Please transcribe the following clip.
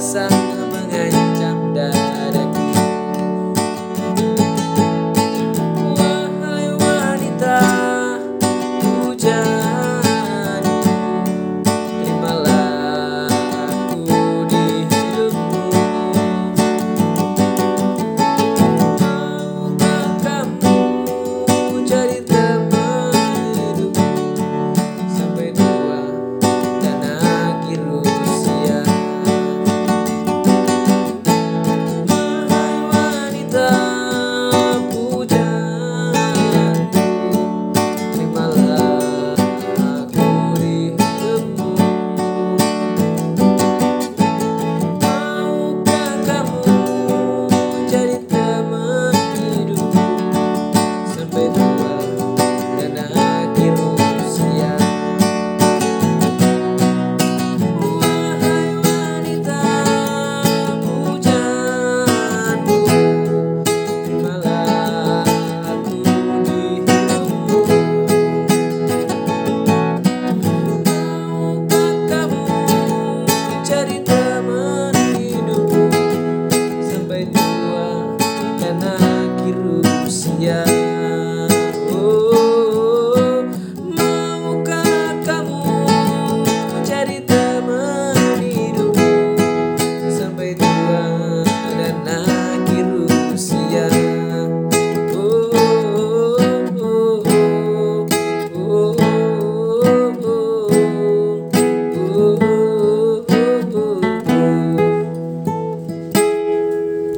casa. charity.